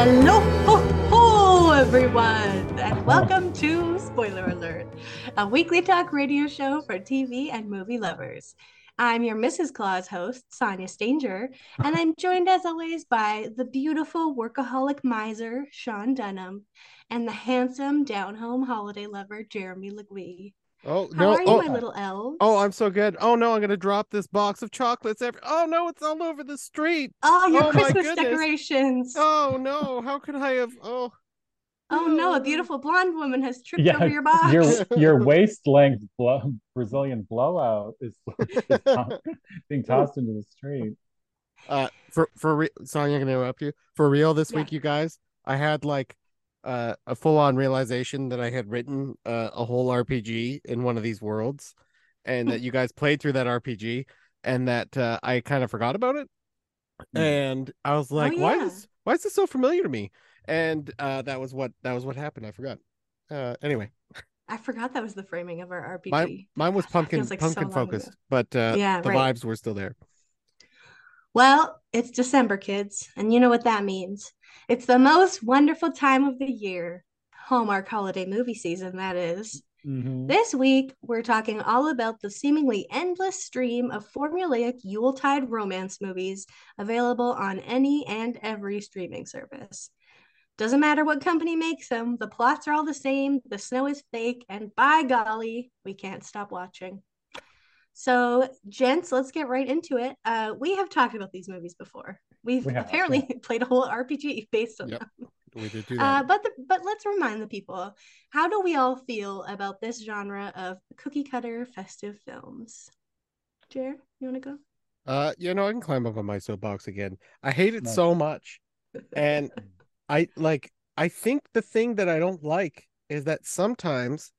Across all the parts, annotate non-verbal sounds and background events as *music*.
Hello, ho, ho, everyone, and welcome to Spoiler Alert, a weekly talk radio show for TV and movie lovers. I'm your Mrs. Claus host, Sonia Stanger, and I'm joined as always by the beautiful workaholic miser, Sean Dunham, and the handsome down home holiday lover, Jeremy Legui. Oh How no! are you, oh, my little elves? oh, I'm so good. Oh no, I'm gonna drop this box of chocolates. Every- oh no, it's all over the street. Oh, your oh Christmas decorations. Oh. No, how could I have? Oh, Oh no, a beautiful blonde woman has tripped Yeah, over your *laughs* box. your *laughs* your waist length blow, Brazilian blowout is, *laughs* is being tossed into the street. uh, for for re- sorry, I'm gonna interrupt you. For real, this Yeah. week, you guys, I had like uh, a full on realization that I had written uh, a whole RPG in one of these worlds, and that you guys played through that RPG, and that uh, I kind of forgot about it. Mm. And I was like, why yeah. is why is this so familiar to me? And uh, that was what that was what happened. I forgot. Uh, anyway, I forgot that was the framing of our RPG. mine mine was Gosh, that pumpkin so pumpkin ago. focused, but uh, Yeah, the right. vibes were still there. Well, it's December, kids, and you know what that means. It's the most wonderful time of the year. Hallmark holiday movie season, that is. Mhm. This week, we're talking all about the seemingly endless stream of formulaic Yuletide romance movies available on any and every streaming service. Doesn't matter what company makes them, the plots are all the same, the snow is fake, and by golly, we can't stop watching. So, gents, let's get right into it. Uh, we have talked about these movies before. We've We have, apparently *laughs* played a whole RPG based on Yep. them. We did do Uh, that. but the, but let's remind the people how do we all feel about this genre of cookie cutter festive films? Jer, you want to go? Uh, you know, I can climb up on my soapbox again. I hate it Nice. so much. And *laughs* I like I think the thing that I don't like is that sometimes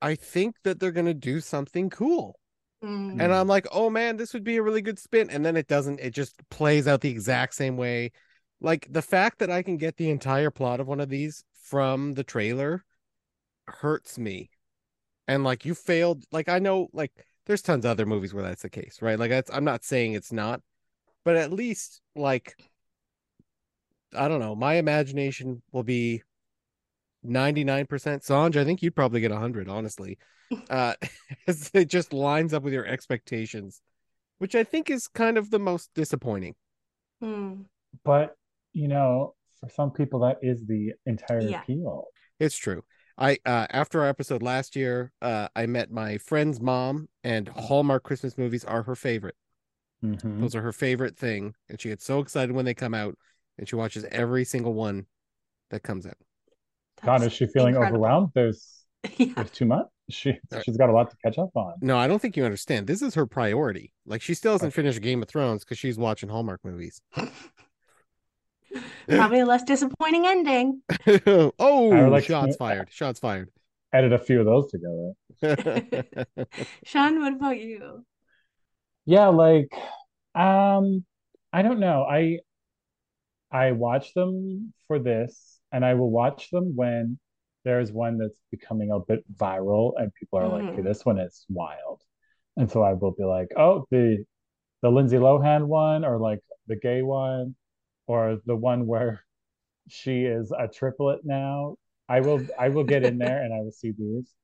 I think that they're gonna do something cool. Mm, And I'm like, oh man, this would be a really good spin. And then it doesn't, it just plays out the exact same way. Like the fact that I can get the entire plot of one of these from the trailer hurts me. And like you failed, like I know like there's tons of other movies where that's the case, right? Like that's I'm not saying it's not, but at least like I don't know, my imagination will be 99% Sanj. I think you'd probably get 100, honestly. *laughs* Uh *laughs* it just lines up with your expectations, which I think is kind of the most disappointing. mm, But you know, for some people, that is the entire Yeah. appeal. It's true. I uh after our episode last year, uh I met my friend's mom and Hallmark Christmas movies are her favorite. Mhm. Those are her favorite thing, and she gets so excited when they come out, and she watches every single one that comes out. God, is she feeling incredible. overwhelmed? There's *laughs* yeah. there's too much. She she's got a lot to catch up on. No, I don't think you understand. This is her priority. Like she still hasn't finished Game of Thrones because she's watching Hallmark movies. *laughs* Probably a less disappointing ending. *laughs* oh, I would like to- shots fired! Shots fired. Edit a few of those together. Sean, what about you? Yeah, like um I don't know. I I watch them for this and I will watch them when there's one that's becoming a bit viral and people are like, "Hey, Mhm. this one is wild." And so I will be like, "Oh, the the Lindsay Lohan one or like the gay one or the one where she is a triplet now." I will I will get in there and I will see these.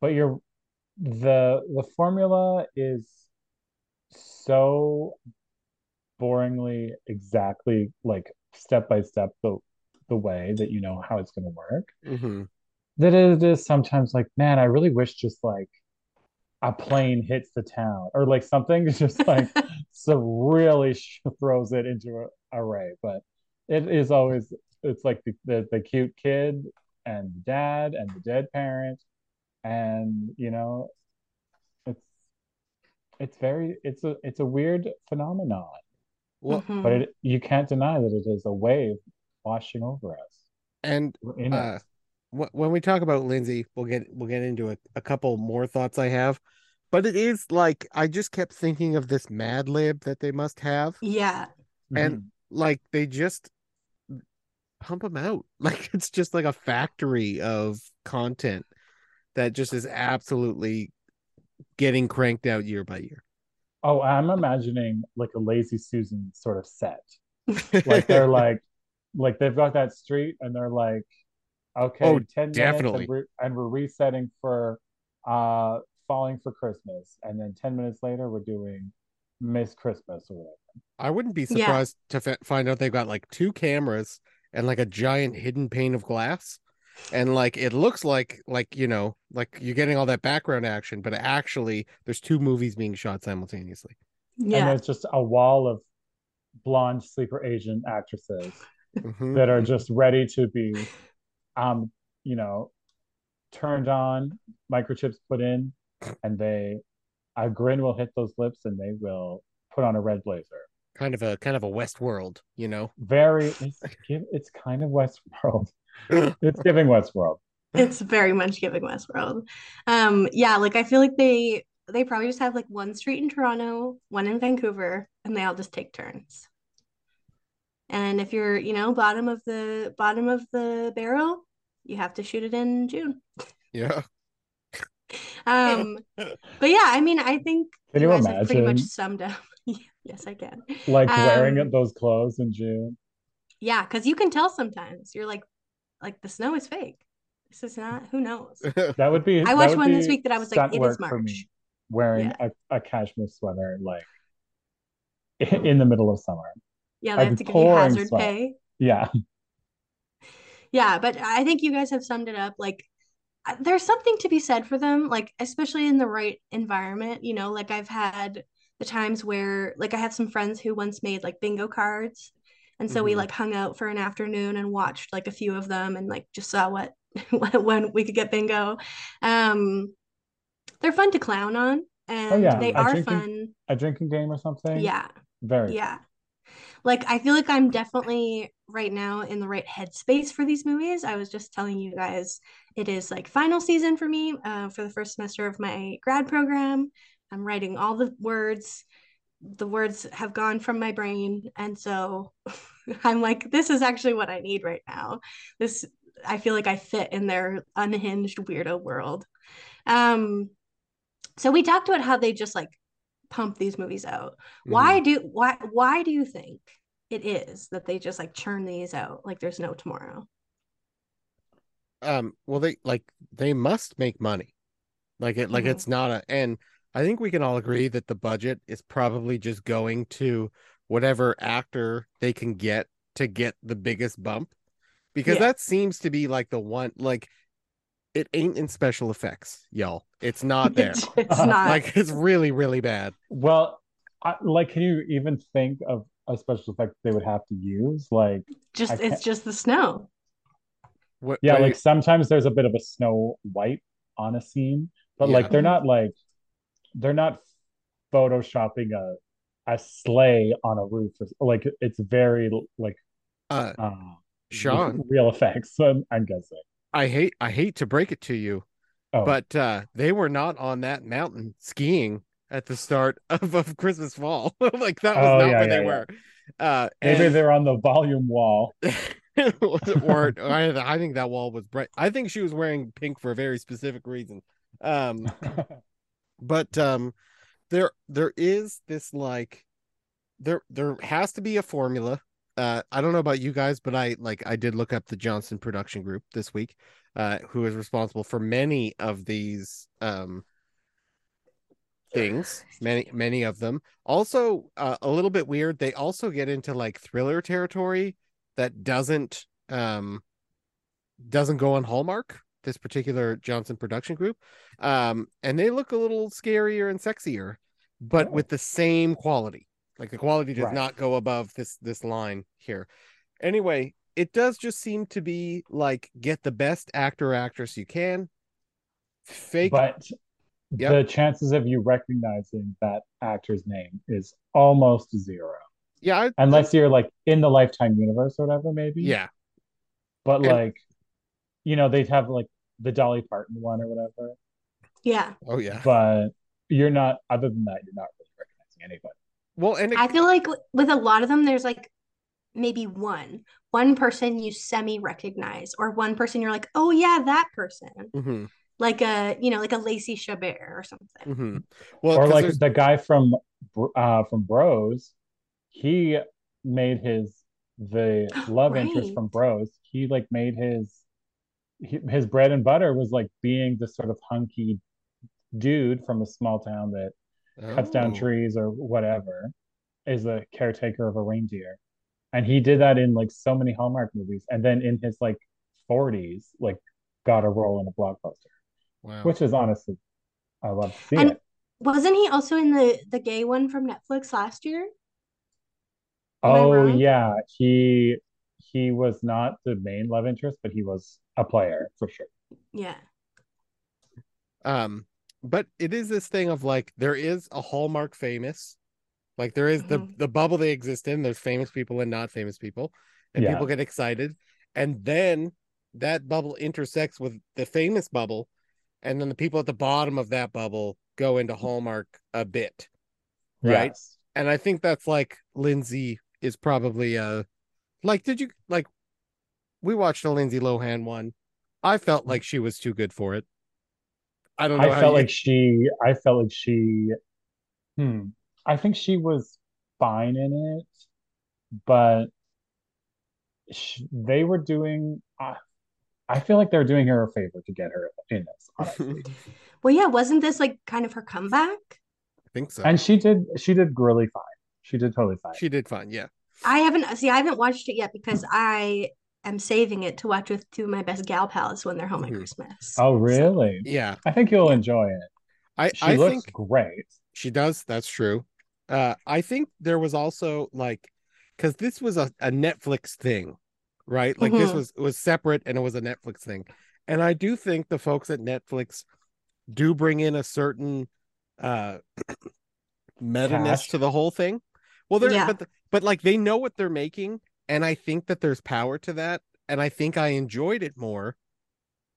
But you're the the formula is so boringly exactly like step by step the the way that you know how it's going to work. Hmm that it is sometimes like man I really wish just like a plane hits the town or like something *laughs* just like *laughs* so really throws it into a array but it is always it's like the, the the cute kid and the dad and the dead parent. And you know it's it's very it's a it's a weird phenomenon. Well, Mhm. but it, you can't deny that it is a wave washing over us and uh, it when we talk about Lindsay, we'll get we'll get into a, a couple more thoughts I have. But it is like I just kept thinking of this Mad Lib that they must have. yeah. and- Mhm. Like they just pump them out. *laughs* Like it's just like a factory of content that just is absolutely getting cranked out year by year. oh I'm imagining like a lazy Susan sort of set *laughs* like they're like like they've got that street and they're like, okay, Oh, 10 definitely. minutes and we're, and we're resetting for uh Falling for Christmas. And then 10 minutes later, we're doing Miss Christmas or whatever. I wouldn't be Yeah. surprised to f- find out they've got like two cameras and like a giant hidden pane of glass. And like it looks like like you know like you're getting all that background action, but actually there's two movies being shot simultaneously. And Yeah. there's just a wall of blonde sleeper Asian actresses Mhm. that are just ready to be um you know turned on microchips put in and they a grin will hit those lips and they will put on a red blazer Kind of a kind of a Westworld, you know. very it's it's kind of westworld *laughs* it's giving westworld It's very much giving Westworld. Um, yeah, like I feel like they they probably just have like one street in Toronto, one in Vancouver, and they all just take turns. And if you're, you know, bottom of the bottom of the barrel, you have to shoot it in June. Yeah. *laughs* Um, but yeah, I mean, I think Can you you guys have pretty much summed up. *laughs* Yes, I can. like wearing Um, those clothes in june Yeah, because you can tell sometimes. You're like, like the snow is fake. This is not. Who knows? *laughs* that would be I watched one this week that I was like, it is March. wearing Yeah. a, a cashmere sweater like in the middle of summer Yeah, they I'd have to give you hazard sweat. pay. yeah *laughs* Yeah, but I think you guys have summed it up. Like, uh, there's something to be said for them, like, especially in the right environment. You know, like I've had the times where, like, I have some friends who once made like bingo cards. And so we Mhm. like hung out for an afternoon and watched like a few of them and like just saw what *laughs* when we could get bingo. Um, they're fun to clown on and Oh, yeah, they a are drinking- fun. a drinking game or something Yeah. very Yeah. Like I feel like I'm definitely right now in the right headspace for these movies. I was just telling you guys it is like final season for me uh, for the first semester of my grad program. I'm writing all the words. The words have gone from my brain and so *laughs* I'm like this is actually what I need right now. This I feel like I fit in their unhinged weirdo world. Um so we talked about how they just like pump these movies out why do why why do you think it is that they just like churn these out like there's no tomorrow um well they like they must make money like it like Mhm. it's not a and i think we can all agree that the budget is probably just going to whatever actor they can get to get the biggest bump because Yeah. that seems to be like the one like it ain't in special effects y'all it's not *laughs* there it's, it's *laughs* not like it's really really bad Well, I, like, can you even think of a special effect they would have to use? Like, just it's just the snow what, yeah, what do like sometimes there's a bit of a snow white on a scene, but Yeah. like they're not like they're not photoshopping a a sleigh on a roof. Like, it's very like uh uh, sean real effects. *laughs* I'm, I'm guessing. I hate i hate to break it to you Oh, but uh they were not on that mountain skiing at the start *laughs* of, of christmas fall. *laughs* Like that was Oh, not yeah, where they yeah, yeah. were. Uh maybe and- they're on the volume wall. *laughs* or I, I think that wall was bright. I think she was wearing pink for a very specific reason. Um but um there there is this like there there has to be a formula uh i don't know about you guys but i like i did look up the johnson production group this week uh who is responsible for many of these um things *sighs* many many of them also uh, a little bit weird they also get into like thriller territory that doesn't um doesn't go on hallmark this particular johnson production group um and they look a little scarier and sexier but Oh. with the same quality like the quality does Right. not go above this this line here anyway it does just seem to be like get the best actor or actress you can fake but Yep. the chances of you recognizing that actor's name is almost zero. yeah I, Unless you're like in the Lifetime universe or whatever, maybe. yeah But And- like, you know, they'd have like the Dolly Parton one or whatever. yeah oh yeah But you're not, other than that, you're not really recognizing anybody. Well and it, i feel like with a lot of them there's like maybe one one person you semi recognize or one person you're like oh yeah that person Mhm, like a you know like a lacey chabert or something mhm. well or 'cause like there's- the guy from uh from Bros, he made his the *gasps* love interest from Bros. He like made his his bread and butter was like being this sort of hunky dude from a small town that cuts down Oh. trees or whatever, is a caretaker of a reindeer. And he did that in like so many Hallmark movies. And then in his like 40s, like got a role in a blockbuster, Wow. which is honestly, I love to see And it. wasn't he also in the the gay one from Netflix last year? Am Oh yeah, he he was not the main love interest, but he was a player for sure. Yeah. Um, but it is this thing of like there is a Hallmark famous, like there is the Mhm. the bubble they exist in. There's famous people and not famous people, and Yeah. people get excited, and then that bubble intersects with the famous bubble, and then the people at the bottom of that bubble go into Hallmark a bit, right? Yes. And I think that's like Lindsay is probably uh like did you like we watched a Lindsay Lohan one. I felt like she was too good for it. I don't know I how felt you- like she I felt like she hmm I think she was fine in it, but sh they were doing I, I feel like they were doing her a favor to get her in this, honestly. *laughs* Well, yeah, wasn't this like kind of her comeback? I think so. And she did she did really fine. She did totally fine. she did fine, yeah. I haven't see, I haven't watched it yet because I am saving it to watch with two of my best gal pals when they're home at Mhm. Christmas. Oh, So, really? Yeah. I think you'll enjoy it. I She I looks think great. she does, that's true. Uh I think there was also like because this was a, a Netflix thing, right? Like this Mhm. was was separate and it was a Netflix thing. And I do think the folks at Netflix do bring in a certain uh *clears throat* meta-ness Cash. to the whole thing. Well, they're Yeah. but but like they know what they're making, and I think that there's power to that, and I think I enjoyed it more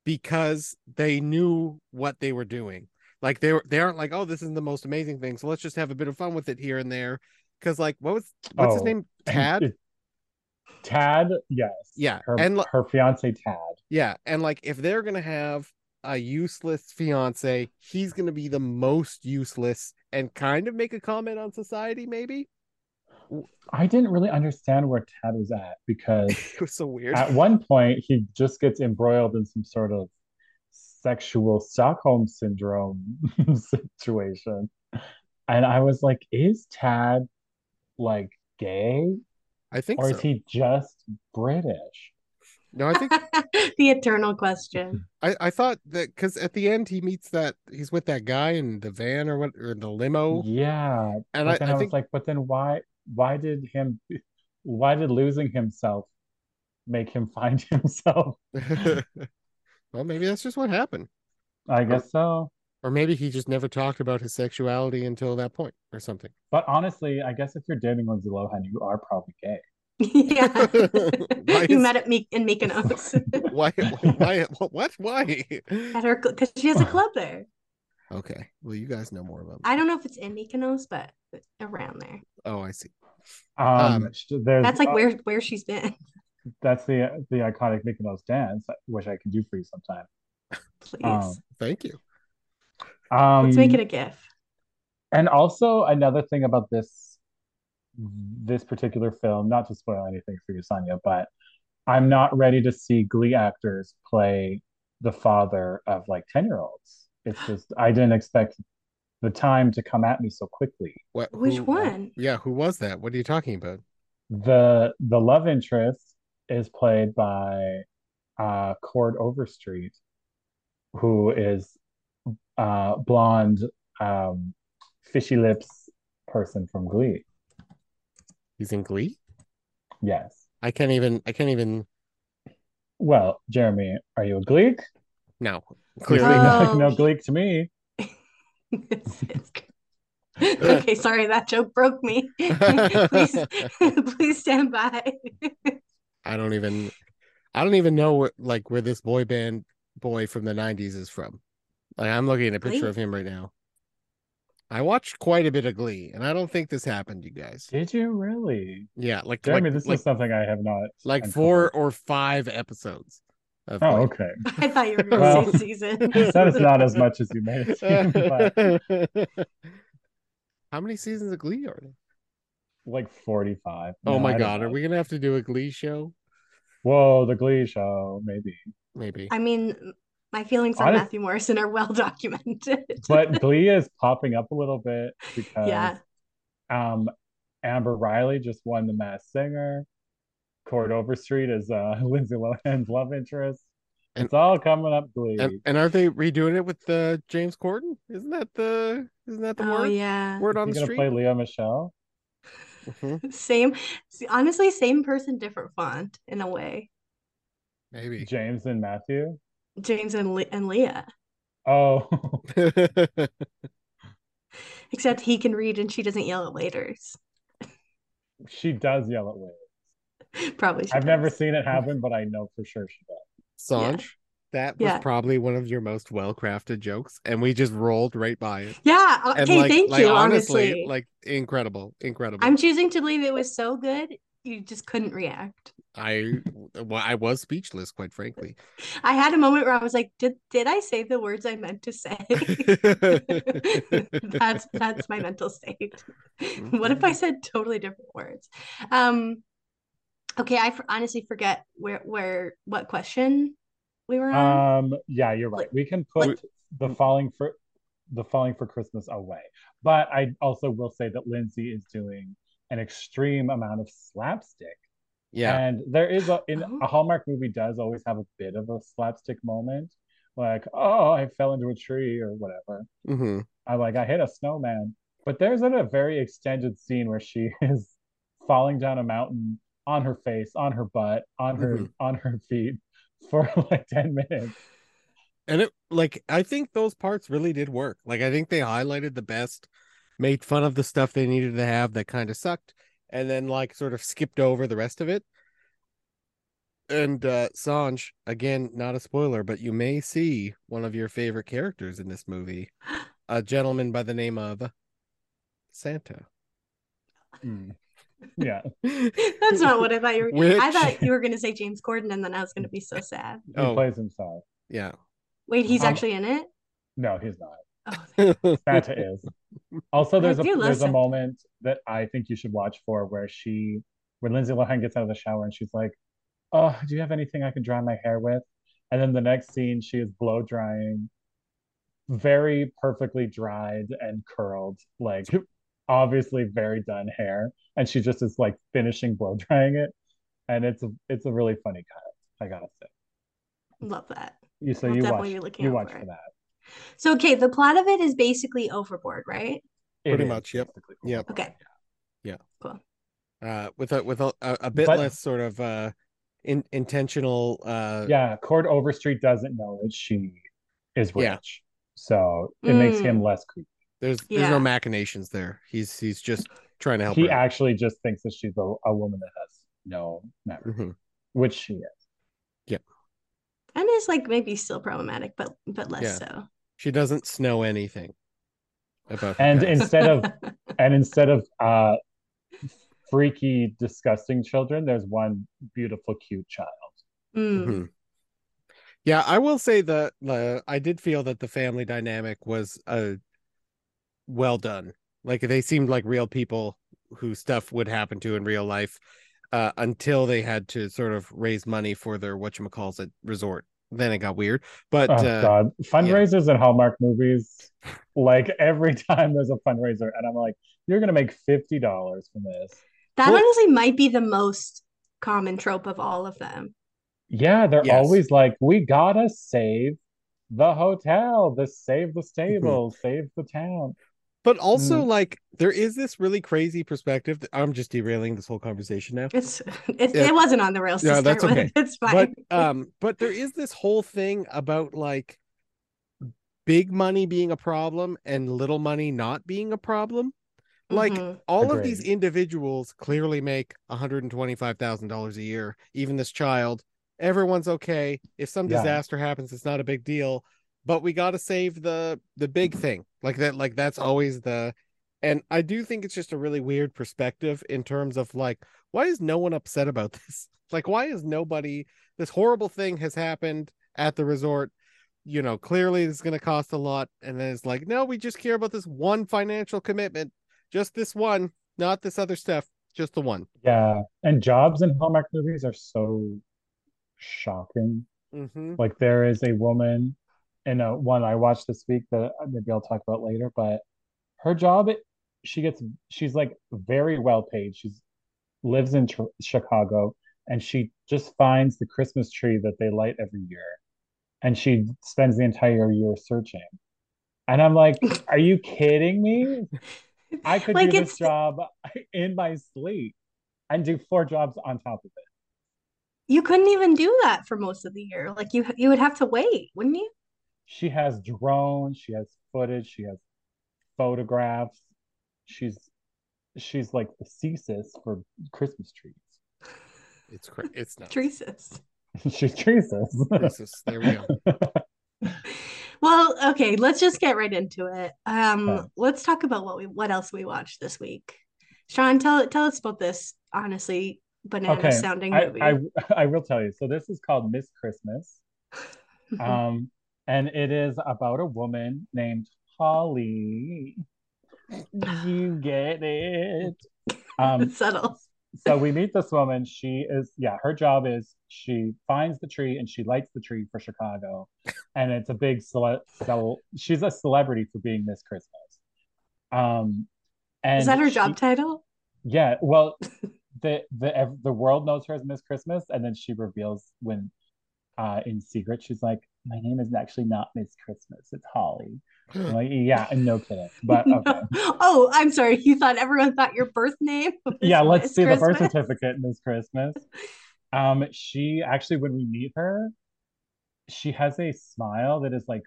because they knew what they were doing. Like they were they aren't like, oh, this is the most amazing thing, so let's just have a bit of fun with it here and there. Because like, what was what's his Oh, name? *laughs* Tad. Tad, yes. Yeah, Her and her fiance Tad. Yeah, and like if they're gonna have a useless fiance, he's gonna be the most useless and kind of make a comment on society, maybe. I didn't really understand where Tad was at because *laughs* It was so weird. at one point he just gets embroiled in some sort of sexual Stockholm syndrome *laughs* situation. And I was like, is Tad like gay I think or so. is he just British? No, I think *laughs* the eternal question. I, I thought that because at the end he meets that he's with that guy in the van or what or the limo, Yeah, and but I, then I, I was think like, but then why why did him why did losing himself make him *laughs* find himself? *laughs* well maybe that's just what happened, I guess so. or maybe he just never talked about his sexuality until that point or something. But honestly, I guess if you're dating Lindsay Lohan, you are probably gay. *laughs* yeah. You is- met at Me in Mykonos Why? Why? What? Why? at her because she has a club there. Okay, well you guys know more about. I don't know if it's in Mykonos, but around there. Oh, I see. Um, Um, there's That's like uh, where where she's been. *laughs* that's the the iconic Mykonos dance, which I can do for you sometime. Please. um, Thank you. Um, Let's make it a GIF. And also another thing about this this particular film, not to spoil anything for you, Sonia, but I'm not ready to see Glee actors play the father of like 10 year olds. It's *gasps* just I didn't expect the time to come at me so quickly. What? Which who- one? Yeah, who was that? What are you talking about? The the love interest is played by uh Cord Overstreet, who is uh blonde um fishy lips person from Glee. He's in Glee. Yes. I can't even. I can't even. Well, Jeremy, are you a Gleek? No, You clearly *laughs* seem not. no Oh. Gleek to me. It's- *laughs* it's- okay, sorry, that joke broke me. *laughs* please, *laughs* please stand by. I don't even. I don't even know where, like where this boy band boy from the '90s is from. Like I'm looking at a picture Glee? of him right now. I watched quite a bit of Glee, and I don't think this happened, you guys. Did you really? Yeah, like Jeremy, like, this like, is something I have not. like uncovered. four or five episodes. Of Oh, Glee. okay. I thought you were going to Well, say season. *laughs* that is not as much as you made it seem, but How many seasons of Glee are there? like 45. Oh No, my I god, are know. we gonna have to do a Glee show? Whoa, the Glee show, maybe. Maybe. I mean, my feelings on Honest- Matthew Morrison are well documented. *laughs* But Glee is popping up a little bit because yeah, um Amber Riley just won the Masked Singer. Cord Overstreet is uh *laughs* Lindsay Lohan's love interest. And- it's all coming up Glee. And, and are they redoing it with uh, James Corden? Isn't that the isn't that the oh word? yeah, Word on you the gonna street. play Lea Michele? Mhm, *laughs* same. Honestly, same person, different font in a way. Maybe. James and Matthew? James and Le- and Leah, Oh, *laughs* except he can read and she doesn't yell at waiters. she does yell at Liz. *laughs* Probably. She I've never seen it *laughs* happen, but I know for sure she does. Sanj, that was Yeah. probably one of your most well crafted jokes, and we just rolled right by it. Yeah. And Okay. like, thank like you. honestly, honestly, like incredible, incredible. I'm choosing to believe it was so good you just couldn't react. I well, I was speechless, quite frankly. *laughs* I had a moment where I was like, "Did did I say the words I meant to say?" that's that's my mental state. what if I said totally different words? Um, okay, I f- honestly forget where where what question we were on. Um, yeah, you're right. Like- We can put like- the falling for the falling for Christmas away. But I also will say that Lindsay is doing an extreme amount of slapstick. yeah, And there is a in Oh. a Hallmark movie does always have a bit of a slapstick moment. Like, oh, I fell into a tree or whatever. hmm I like I hit a snowman. But there's a very extended scene where she *laughs* is falling down a mountain on her face, on her butt, on her Mhm. on her feet for *laughs* like 10 minutes. and it like I think those parts really did work. Like I think they highlighted the best, made fun of the stuff they needed to have that kind of sucked, and then like sort of skipped over the rest of it. And uh Sanj, again, not a spoiler, but you may see one of your favorite characters in this movie, *gasps* a gentleman by the name of Santa. Mm. Yeah. *laughs* That's not what I thought you were. Which- I thought you were going to say James Corden, and then I was going to be so *laughs* sad. He Oh. plays himself. Yeah. Wait, he's Um, actually in it. No, he's not. Oh, *laughs* Santa is. Also, there's a do love there's a moment that I think you should watch for where she when Lindsay Lohan gets out of the shower and she's like, "Oh, do you have anything I can dry my hair with?" And then the next scene, she is blow drying, very perfectly dried and curled, like obviously very done hair, and she just is like finishing blow drying it, and it's a it's a really funny cut. I gotta say. love that. You so I'll you watch definitely be you watch for for that. So, okay, the plot of it is basically overboard, right? It Pretty is much, yep. basically Yep. Okay. Yeah. Cool. uh with a with a, a, a bit But- less sort of uh in, intentional uh yeah, Cord Overstreet doesn't know that she is rich. Yeah. So it makes Mm. him less creepy. There's there's no machinations there he's he's just trying to help He her actually just thinks that she's a, a woman that has no memory, Mhm. which she is. Yeah, and is like maybe still problematic, but but less Yeah. so. she doesn't snow anything about And past. instead of *laughs* and instead of uh freaky, disgusting children, there's one beautiful, cute child. Mm. Mhm. yeah i will say that the i did feel that the family dynamic was uh well done like they seemed like real people who stuff would happen to in real life uh until they had to sort of raise money for their whatchamacallit resort then it got weird but Oh uh God, fundraisers and Hallmark movies, like every *laughs* time there's a fundraiser, and I'm like, you're gonna make fifty dollars from this. That Well- honestly might be the most common trope of all of them. Yeah, they're Yes. always like, we gotta save the hotel, this save the Mm-hmm. stable, save the town. But also, Mm. like, there is this really crazy perspective. That, I'm just derailing this whole conversation now. It's *laughs* it, Yeah. it wasn't on the rails. Yeah, that's with. okay. *laughs* It's But fine. um, but there is this whole thing about like big money being a problem and little money not being a problem. Like Mhm. all of these individuals clearly make $125,000 a year. Even this child, everyone's okay. If some Yeah. disaster happens, it's not a big deal. But we got to save the the big thing. Like that like that's always the and I do think it's just a really weird perspective in terms of like why is no one upset about *laughs* this? Like why is nobody this horrible thing has happened at the resort you know, clearly it's going to cost a lot. And then it's like, no, we just care about this one financial commitment, just this one, not this other stuff. Just the one. Yeah. And jobs in Hallmark movies are so shocking. Mm-hmm. Like there is a woman in a uh, one I watched this week that uh, maybe I'll talk about later, but her job she gets she's like very well paid. She's lives in tr- Chicago and she just finds the Christmas tree that they light every year. And she spends the entire year searching. And I'm like, *laughs* are you kidding me? I could Like, do this job *laughs* in my sleep and do four jobs on top of it. You couldn't even do that for most of the year. Like you you would have to wait, wouldn't you? She has drones, she has footage, she has photographs. She's she's like the CSIS for Christmas trees. It's cra- it's not. Teresa's. *laughs* she's Teresa's. Jesus. There we go. *laughs* Well, okay, let's just get right into it. Um, Okay. let's talk about what we what else we watched this week. Sean, tell tell us about this honestly banana okay, sounding I, movie. I *laughs* I will tell you. So this is called Miss Christmas. Um, and it is about a woman named Holly. You get it. Um, *laughs* Subtle. so we meet this woman. She is, yeah, her job is she finds the tree and she lights the tree for Chicago. And it's a big cele- cel- she's a celebrity for being Miss Christmas. Um, and Is that her she- job title? Yeah, well, *laughs* the the the world knows her as Miss Christmas, and then she reveals when, uh, in secret, she's like, "My name is actually not Miss Christmas; it's Holly." *gasps* I'm like, yeah, no kidding, but *laughs* okay. oh, I'm sorry. You thought everyone thought your birth name yeah, let's Miss see the birth certificate, Miss Christmas. *laughs* Um, she actually, when we meet her, she has a smile that is like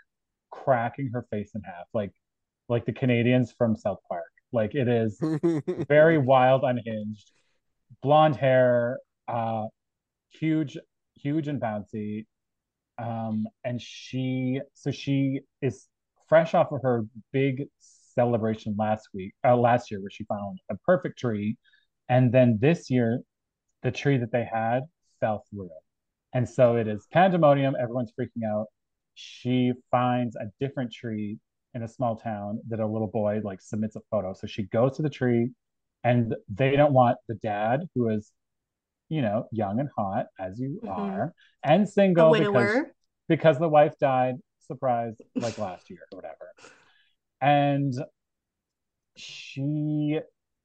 cracking her face in half, like like the Canadians from South Park. Like it is *laughs* very wild, unhinged, blonde hair, uh, huge, huge and bouncy. Um, and she, so she is fresh off of her big celebration last week, uh, last year, where she found a perfect tree, and then this year, the tree that they had fell through, and so it is pandemonium. Everyone's freaking out. She finds a different tree in a small town that a little boy like submits a photo. So she goes to the tree and they don't want the dad who is, you know, young and hot as you Mhm. are and single because because the wife died, surprise, like last year or whatever. And she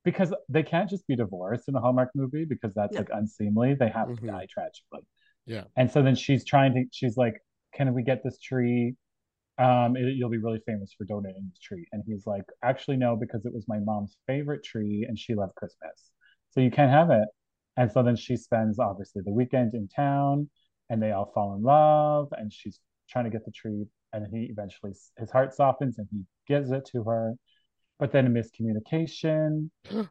because they can't just be divorced in a Hallmark movie because that's Yeah. like unseemly. They have Mhm. to die tragically. Yeah. And so then she's trying to she's like, Can we get this tree? Um, it, you'll be really famous for donating this tree. And he's like, Actually, no, because it was my mom's favorite tree and she loved Christmas. So you can't have it. And so then she spends obviously the weekend in town and they all fall in love and she's trying to get the tree and he eventually his heart softens and he gives it to her. But then a miscommunication. *gasps*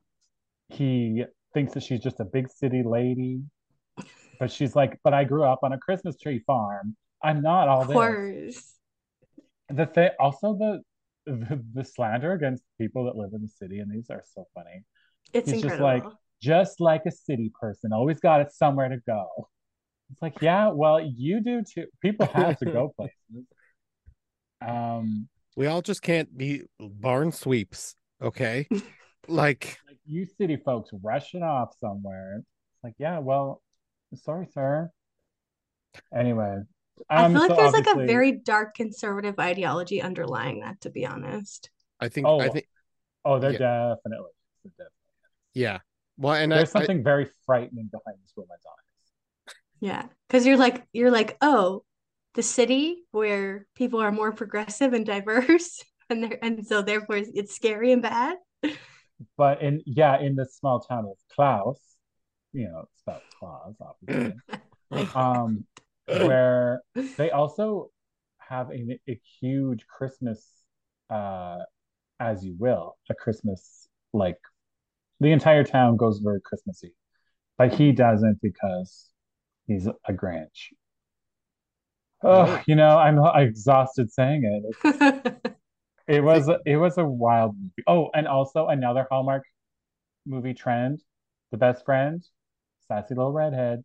He thinks that she's just a big city lady. But she's like but i grew up on a christmas tree farm. I'm not all Of this. course. the thing also the, the the slander against people that live in the city and these are so funny. It's He's just incredible. like- just like a city person always got it somewhere to go it's like yeah well you do too people have to go *laughs* places um we all just can't be barn sweeps, okay? like *laughs* like you city folks rushing off somewhere it's like yeah well sorry sir anyway I um feel like so there's like a very dark conservative ideology underlying that, to be honest. I think Oh, I think oh they're Yeah. definitely, they're definitely yeah. Well, and there's I something very frightening behind this woman's eyes Yeah. Because you're like you're like, oh, the city where people are more progressive and diverse *laughs* and they're and so therefore it's scary and bad. but in yeah in this small town of klaus you know spelled claus obviously *laughs* um where they also have a, a huge christmas uh as you will a christmas like the entire town goes very christmassy but he doesn't because he's a grinch oh you know i'm exhausted saying it *laughs* it was it was a wild movie oh and also another hallmark movie trend the best friend sassy little redhead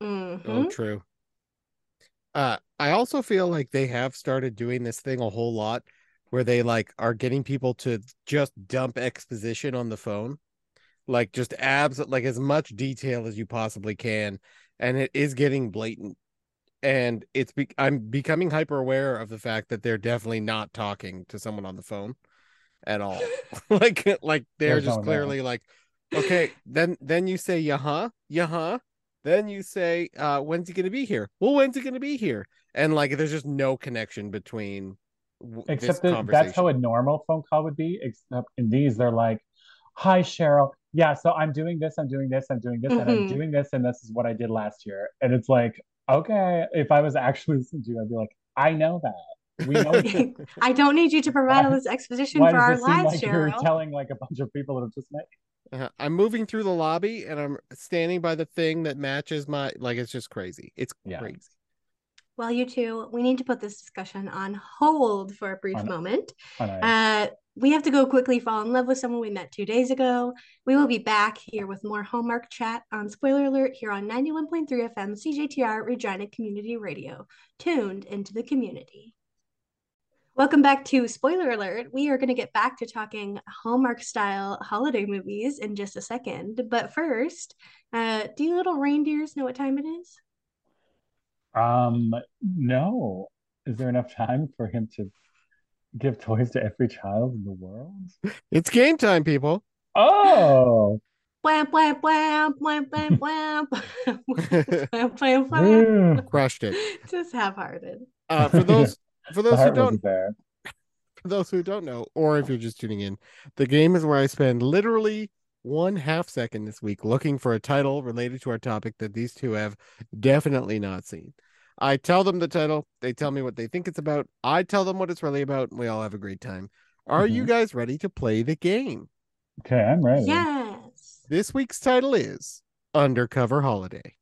Mhm. Oh, true. Uh, I also feel like they have started doing this thing a whole lot where they like are getting people to just dump exposition on the phone. Like just abs like as much detail as you possibly can and it is getting blatant. And it's be- i'm becoming hyper aware of the fact that they're definitely not talking to someone on the phone at all. *laughs* *laughs* Like like they're There's no just clearly like okay then then you say yeah-huh yeah-huh. Then you say uh when's he gonna be here? Well when's he gonna be here? And like there's just no connection between w- this Except that that's how a normal phone call would be. Except in these, they're like, "Hi, Cheryl. Yeah, so I'm doing this, I'm doing this, I'm doing this, and I'm Mhm. doing this, and this is what I did last year." And it's like, okay, if I was actually *laughs* listening to you, I'd be like, "I know that. We know *laughs* I don't need you to *laughs* provide all this exposition Why for does our it seem lives, like you're telling like a bunch of people that have just met you? Uh, I'm moving through the lobby and I'm standing by the thing that matches my like it's just crazy. It's Yeah. crazy. Well, you two, we need to put this discussion on hold for a brief On- moment. Uh, we have to go quickly fall in love with someone we met two days ago. We will be back here with more Hallmark chat on Spoiler Alert here on 91.3 FM CJTR Regina Community Radio. Tuned into the community. Welcome back to Spoiler Alert. We are going to get back to talking Hallmark style holiday movies in just a second. But first, uh, do you little reindeers know what time it is? Um, no. Is there enough time for him to give toys to every child in the world? It's game time, people. Oh, Wham, wham, wham, wham, wham, wham. *laughs* Wham, wham, wham. Crushed it. Just half-hearted. Uh, for those for those who don't wasn't there. *laughs* for those who don't know, or if you're just tuning in, the game is where I spend literally one half second this week looking for a title related to our topic that these two have definitely not seen. I tell them the title, they tell me what they think it's about, I tell them what it's really about, and we all have a great time. Are you Mhm. guys ready to play the game? Okay, I'm ready. Yes. This week's title is Undercover Holiday.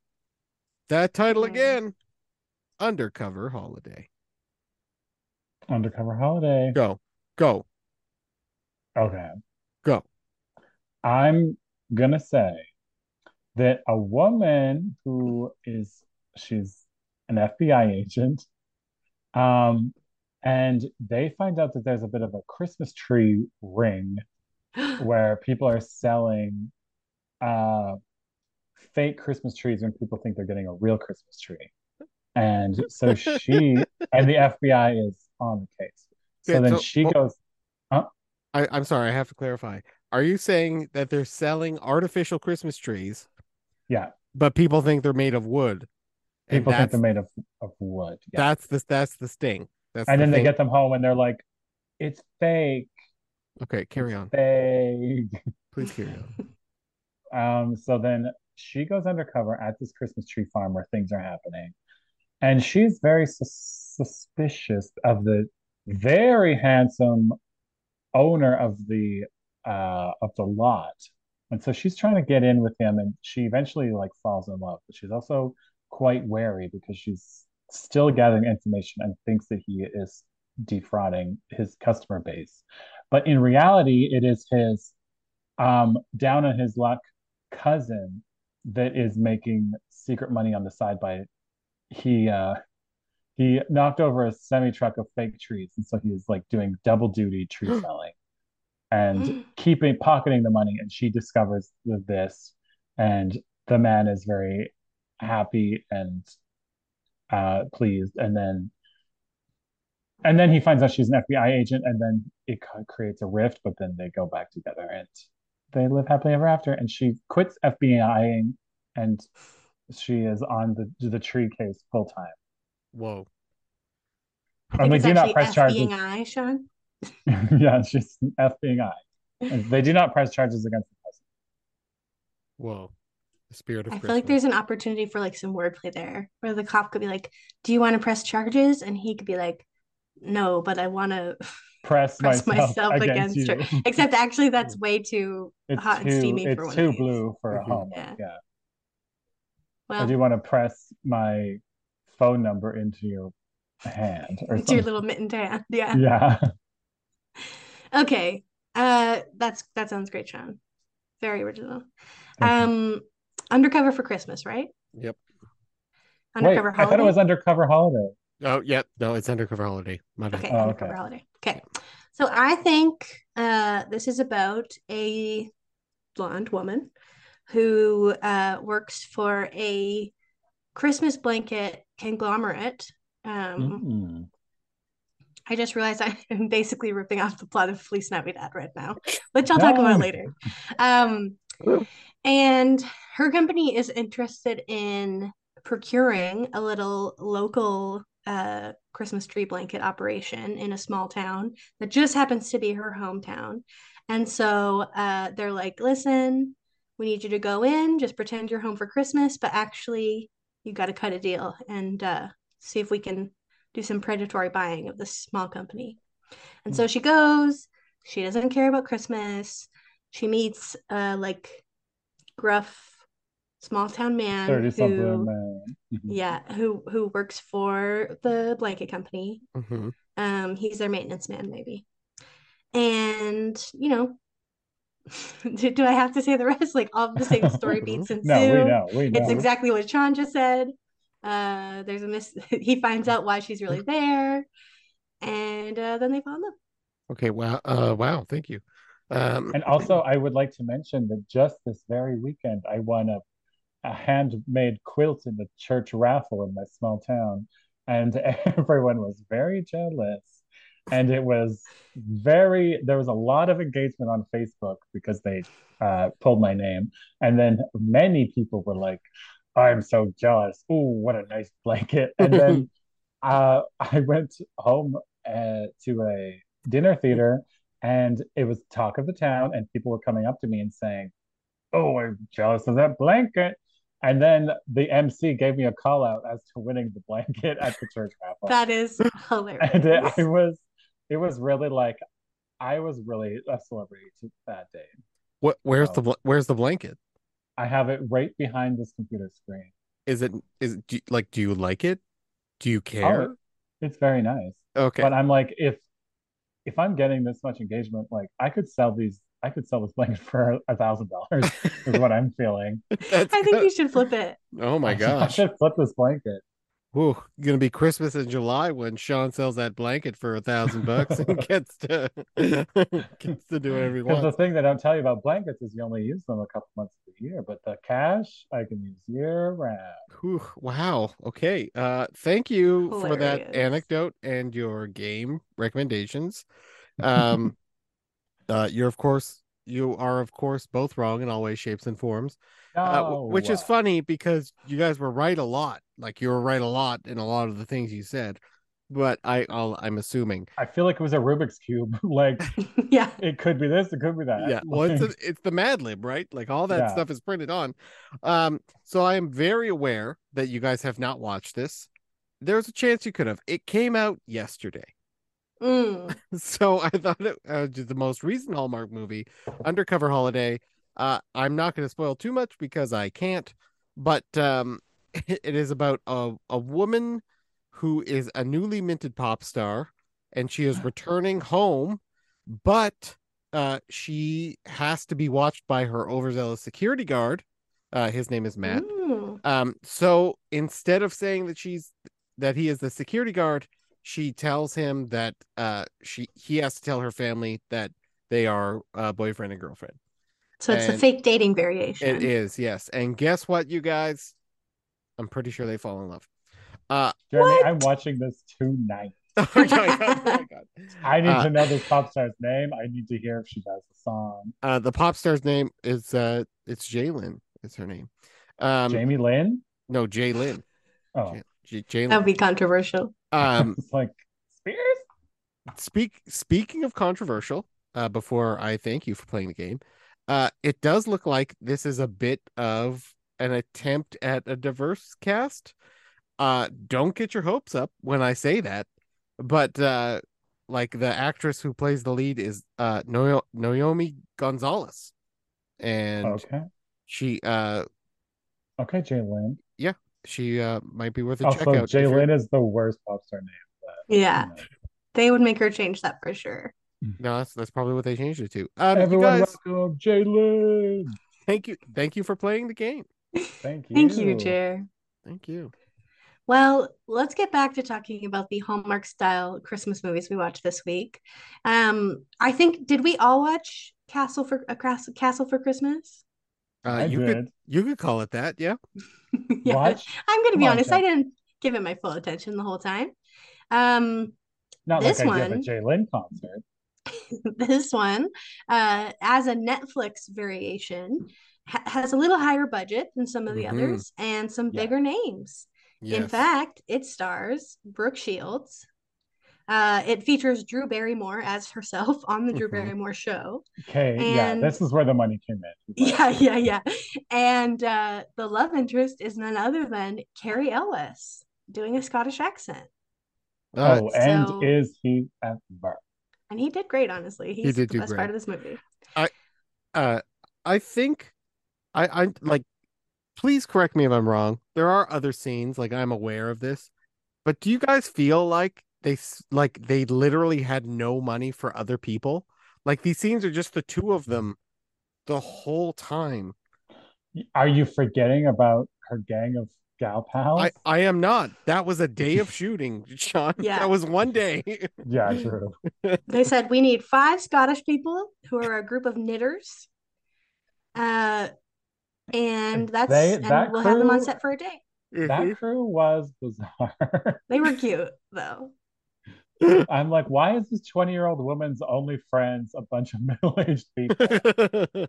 That title Yeah. again, Undercover Holiday. Undercover holiday. Go, go, Okay. go. I'm gonna say that a woman who is she's an FBI agent, um, and they find out that there's a bit of a Christmas tree ring *gasps* where people are selling uh fake Christmas trees when people think they're getting a real Christmas tree. And so she *laughs* and the FBI is on the case. So Yeah, then so- she well- goes, I, I'm sorry, I have to clarify. Are you saying that they're selling artificial Christmas trees, yeah, but people think they're made of wood? People think they're made of, of wood. Yeah. that's the that's the sting. That's and the then they get them home and they're like, it's fake. Okay, carry it's on. Fake. *laughs* Please carry on. *laughs* Um, so then she goes undercover at this Christmas tree farm where things are happening. And she's very sus suspicious of the very handsome owner of the uh of the lot. And so she's trying to get in with him and she eventually like falls in love, but she's also quite wary because she's still gathering information and thinks that he is defrauding his customer base. But in reality, it is his um down on his luck cousin that is making secret money on the side by he uh he knocked over a semi truck of fake trees and so he's like doing double duty tree *gasps* selling and *gasps* keeping pocketing the money and she discovers this and the man is very happy and uh pleased and then and then he finds out she's an FBI agent and then it creates a rift but then they go back together and they live happily ever after and she quits FBIing and she is on the the tree case full time Whoa. and we it's do not press F charges I, Sean. *laughs* yeah she's an FBI and they do not press charges against the president Whoa. The spirit of I Christmas. feel like there's an opportunity for like some wordplay there, where the cop could be like, "Do you want to press charges?" and he could be like, "No, but I want to *laughs* press, press myself, myself *laughs* against, against her." Except actually, *laughs* that's way too it's hot and steamy it's for one too of these. blue for a Mhm. home Yeah. yeah well. or do you want to press my phone number into your hand or It's your little mittened hand. Yeah. yeah Okay. Uh that's that sounds great, Sean. Very original. Thank you. Undercover for Christmas, right? Yep. Wait, Undercover I thought it was undercover holiday Oh, yep. No, it's undercover holiday. My bad. Okay, Oh, undercover okay. holiday. Okay. So I think uh this is about a blonde woman who uh, works for a Christmas blanket conglomerate. Um, Mm. I just realized *laughs* I'm basically ripping off the plot of Feliz Navidad right now, *laughs* which I'll talk about later. Um, and her company is interested in procuring a little local uh, Christmas tree blanket operation in a small town that just happens to be her hometown. And so uh, they're like, listen, we need you to go in, just pretend you're home for Christmas, but actually, you got to cut a deal and uh, see if we can do some predatory buying of this small company. And so she goes, she doesn't care about Christmas. She meets uh like gruff small town man 30 something who man. Mhm. yeah, who who works for the blanket company. Mhm. Um he's their maintenance man maybe. And, you know, *laughs* do, do I have to say the rest? Like all the same story *laughs* beats and No, we know. We know. It's exactly what Sean just said. Uh, there's a miss. *laughs* he finds out why she's really there, and uh, then they fall in love. Okay. Wow. Uh. Wow. Thank you. Um. And also, I would like to mention that just this very weekend, I won a, a handmade quilt in the church raffle in my small town, and *laughs* everyone was very jealous. And it was very, there was a lot of engagement on Facebook because they uh, pulled my name. And then many people were like, I'm so jealous. Ooh, what a nice blanket. And then *laughs* uh, I went home uh, to a dinner theater and it was talk of the town and people were coming up to me and saying oh i'm jealous of that blanket and then the mc gave me a call out as to winning the blanket at the church raffle That is hilarious. and it, I was it was really like i was really a celebrity to that day What? Where's Oh. the Where's the blanket? i have it right behind this computer screen Is it? Is it, do you, like? Do you like it? Do you care? Oh, it's very nice okay. but i'm like if if i'm getting this much engagement like i could sell these i could sell this blanket *laughs* for a thousand dollars is what i'm feeling *laughs* I think good. you should flip it. Oh my *laughs* gosh! I gosh. should flip this blanket. Ooh, gonna be Christmas in July when Sean sells that blanket for a thousand bucks and gets to gets to do whatever he Because the wants. thing they don't tell you about blankets is you only use them a couple months of the year, but the cash I can use year round. Whew, wow. Okay. Uh, thank you for that anecdote and your game recommendations. Um, uh, you're of course you are of course both wrong in all ways, shapes, and forms. Uh, w- which is funny because you guys were right a lot. Like you were right a lot in a lot of the things you said. But I, I'll, I'm assuming. I feel like it was a Rubik's cube. *laughs* like *laughs* yeah. it could be this, it could be that. yeah well it's a, it's the mad lib right like all that Yeah. stuff is printed on um so i am very aware that you guys have not watched this there's a chance you could have it came out yesterday Mm. *laughs* so i thought it uh, the most recent hallmark movie undercover holiday uh i'm not going to spoil too much because i can't but um *laughs* it is about a, a woman who is a newly minted pop star and she is *gasps* returning home but uh she has to be watched by her overzealous security guard uh his name is matt Mm. um so instead of saying that she's that he is the security guard she tells him that uh she he has to tell her family that they are uh boyfriend and girlfriend So it's a fake dating variation. it is yes and guess what you guys i'm pretty sure they fall in love uh Jeremy, What? I'm watching this tonight. *laughs* oh my god, oh my God. *laughs* I need Uh, to know this pop star's name. I need to hear if she does the song. uh the pop star's name is uh it's Jalen is her name um Jamie Lynn? no Jalen Oh, J- Jalen That would be controversial. um it's *laughs* like Spears? speak speaking of controversial uh before i thank you for playing the game uh it does look like this is a bit of an attempt at a diverse cast uh don't get your hopes up when i say that but uh like the actress who plays the lead is uh no- naomi gonzalez and Okay. she uh Okay, Jay Lynn. She uh might be worth a Also, check out if jay-lynn is the worst pop star name. But, Yeah. you know. They would make her change that for sure. no that's that's probably what they changed it to um Everyone guys welcome Jay Lynn. thank you thank you for playing the game Thank you. *laughs* Thank you, Jer. thank you Well, let's get back to talking about the Hallmark style Christmas movies we watched this week. Um, I think did we all watch Castle for a Cas- Castle for Christmas? Uh, you did. could you could call it that, yeah. *laughs* yeah, Watch. I'm gonna Come be on, honest. I didn't give it my full attention the whole time. Um, Not This like I give a one- Jay Lynn concert. *laughs* this one, uh, as a Netflix variation, ha- has a little higher budget than some of the Mhm. others and some Yeah. bigger names. In fact, it stars Brooke Shields. Uh, it features Drew Barrymore as herself on the Drew Mhm. Barrymore show. Okay, yeah, this is where the money came in. Yeah, *laughs* yeah, yeah. And uh, the love interest is none other than Cary Elwes doing a Scottish accent. Uh, oh, and so- is he ever? And he did great, honestly. He's did the do best great. part of this movie. I, uh I think I I like please correct me if I'm wrong. There are other scenes like I'm aware of this. But do you guys feel like they like they literally had no money for other people? Like these scenes are just the two of them the whole time. Are you forgetting about her gang of gal pals? I I am not. That was a day of *laughs* shooting, Sean. Yeah. That was one day. Yeah, true. *laughs* They said we need five Scottish people who are a group of knitters. Uh, and that's They- and that we'll have them on set for a day. Mhm. That crew was bizarre. They were *laughs* cute though. I'm like, why is this 20 year old woman's only friends a bunch of *laughs* middle aged people? *laughs*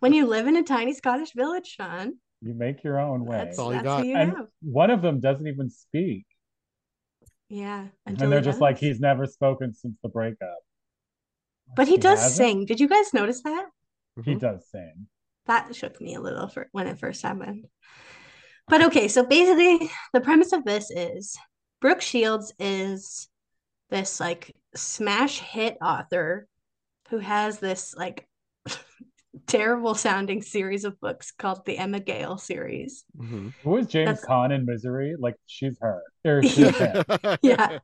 When you live in a tiny Scottish village, Sean, You make your own way. that's, all you that's got. who you And have. one of them doesn't even speak. Yeah, And they're he just like, he's never spoken since the breakup. But he does hasn't? sing. Did you guys notice that? He Mhm. does sing. That shook me a little for when it first happened. But okay, so basically the premise of this is Brooke Shields is this like smash hit author who has this like *laughs* terrible sounding series of books called the Emma Gale series. Mhm. Who is James That's- Caan in Misery? Like, she's her. Or she's Yeah. *laughs* Yeah.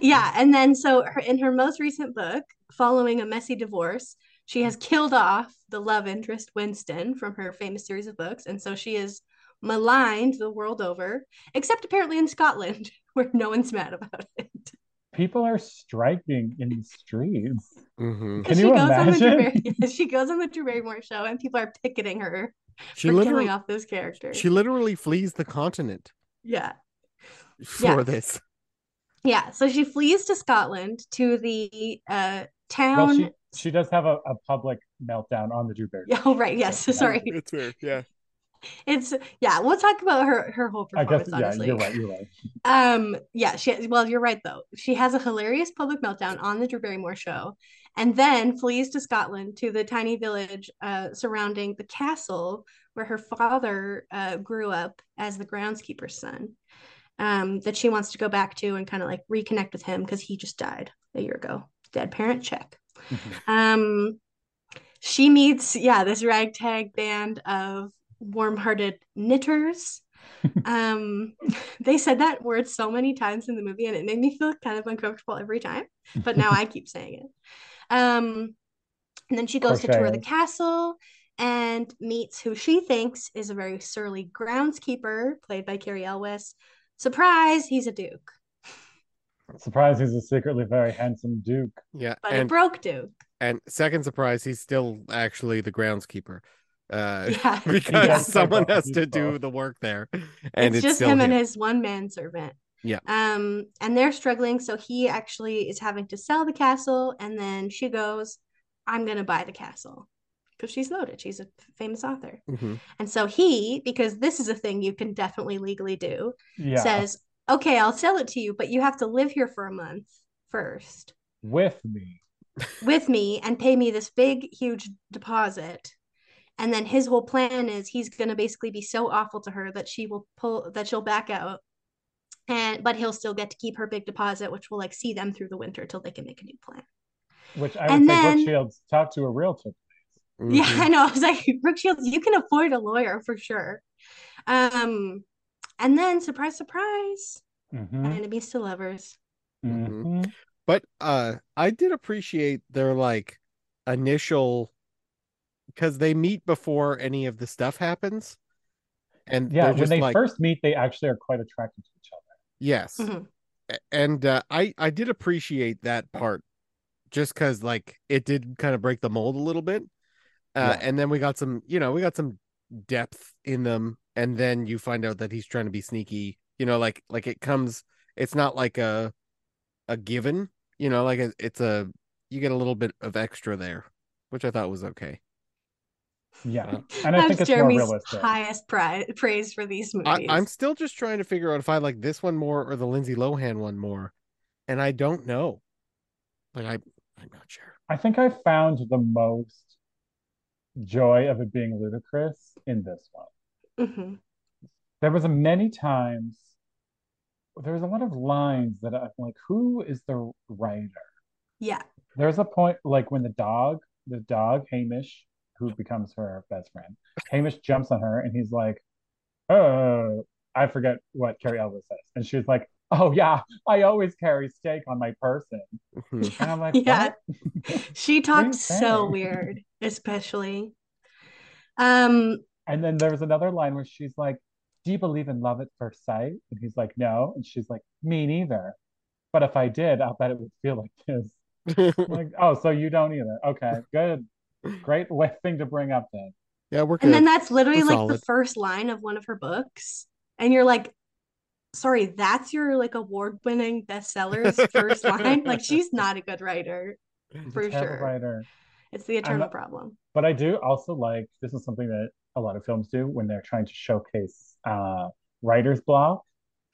Yeah, and then so her, in her most recent book, following a messy divorce, she has killed off the love interest Winston from her famous series of books, and so she is maligned the world over, except apparently in Scotland, *laughs* where no one's mad about it. People are striking in the streets. Mhm. Can she you goes on the Drew imagine? *laughs* She goes on the Drew Barrymore show, and people are picketing her She for literally killing off this character. she literally flees the continent yeah, for Yeah. this. yeah. So she flees to Scotland to the uh, town. Well, she she does have a, a public meltdown on the Drew Barry. *laughs* Yeah, oh, right. Yes. Yeah. Sorry. It's fair. Yeah. It's yeah. We'll talk about her her whole I guess, performance. yeah, honestly, you're right. You're right. Um, yeah, she well, you're right though. She has a hilarious public meltdown on the Drew Barrymore show, and then flees to Scotland to the tiny village uh, surrounding the castle where her father uh, grew up as the groundskeeper's son. Um, that she wants to go back to and kind of like reconnect with him because he just died a year ago. Dead parent check. Mhm. Um, she meets yeah this ragtag band of warm-hearted knitters. *laughs* um, *laughs* they said that word so many times in the movie, and it made me feel kind of uncomfortable every time. But now I keep saying it. Um, and then she goes to tour the castle and meets who she thinks is a very surly groundskeeper, played by Cary Elwes. Surprise, he's a duke, Surprise, he's a secretly very handsome duke. Yeah. but a broke duke. and second surprise, he's still actually the groundskeeper. Uh Yeah, *laughs* *laughs* because someone has he's to do the work there. And it's, it's, just still him and his one man servant. Yeah. Um, and they're struggling, so he actually is having to sell the castle, and then she goes, "I'm gonna buy the castle," because she's loaded. She's a famous author, Mhm. and so he, because this is a thing you can definitely legally do, Yeah. says, "Okay, I'll sell it to you, but you have to live here for a month first with me. with me and pay me this big, huge deposit." And then his whole plan is he's gonna basically be so awful to her that she will pull that she'll back out and but he'll still get to keep her big deposit, which will like see them through the winter till they can make a new plan. Which I would And say then- Brooke Shields talk to a realtor. Yeah, Mhm. I know. I was like, *laughs* Brooke Shields, you can afford a lawyer for sure. Um, and then surprise, surprise, Mhm. enemies to lovers. Mhm. But uh I did appreciate their like initial because they meet before any of the stuff happens. And Yeah, when just they like first meet, they actually are quite attracted to each other. yes. Mhm. And uh, I I did appreciate that part just because like it did kind of break the mold a little bit. Uh, Yeah. and then we got some, you know, we got some depth in them, and then you find out that he's trying to be sneaky. You know, like like it comes. It's not like a a given. You know, like it, it's a you get a little bit of extra there, which I thought was okay. Yeah, Uh, and I think That's it's Jeremy's more realistic. highest pri- praise for these movies. I'm still just trying to figure out if I like this one more or the Lindsay Lohan one more, and I don't know. Like I, I'm not sure. I think I found the most joy of it being ludicrous in this one. Mhm. There was a many times there was a lot of lines that I'm like, who is the writer? Yeah. There's a point like when the dog, the dog Hamish, who becomes her best friend, Hamish jumps on her and he's like, "Oh, I forget what Cary Elwes says," and she's like, "Oh yeah, I always carry steak on my person," Mhm. and I'm like, Yeah. "What?" She *laughs* What are you talked so weird, especially. Um, And then there was another line where she's like, "Do you believe in love at first sight?" And he's like, "No," and she's like, "Me neither." But if I did, I'll bet it would feel like this. *laughs* Like, oh, so you don't either? Okay, good, *laughs* great way, thing to bring up then. yeah, we're good. and then that's literally We're like solid. the first line of one of her books. And you're like, sorry, that's your like award-winning bestseller's *laughs* first line? Like she's not a good writer, for Terrible sure. writer. It's the eternal not- problem. But I do also like this is something that a lot of films do when they're trying to showcase uh, writer's block,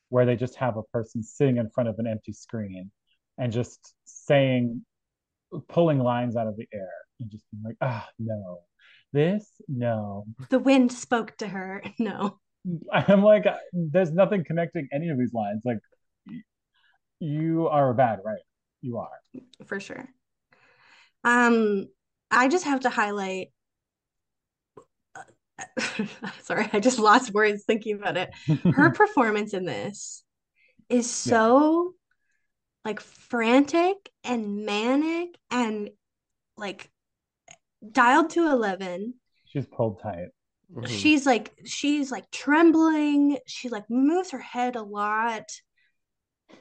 where they just have a person sitting in front of an empty screen and just saying, pulling lines out of the air and just being like, ah, no, this, no. The wind spoke to her. *laughs* No. I'm like, there's nothing connecting any of these lines. Like, you are a bad writer. You are. for sure. Um, I just have to highlight. *laughs* Sorry, I just lost words thinking about it. *laughs* Her performance in this is so like frantic and manic and like dialed to 11 She's pulled tight. Mhm. she's like she's like trembling. She like moves her head a lot.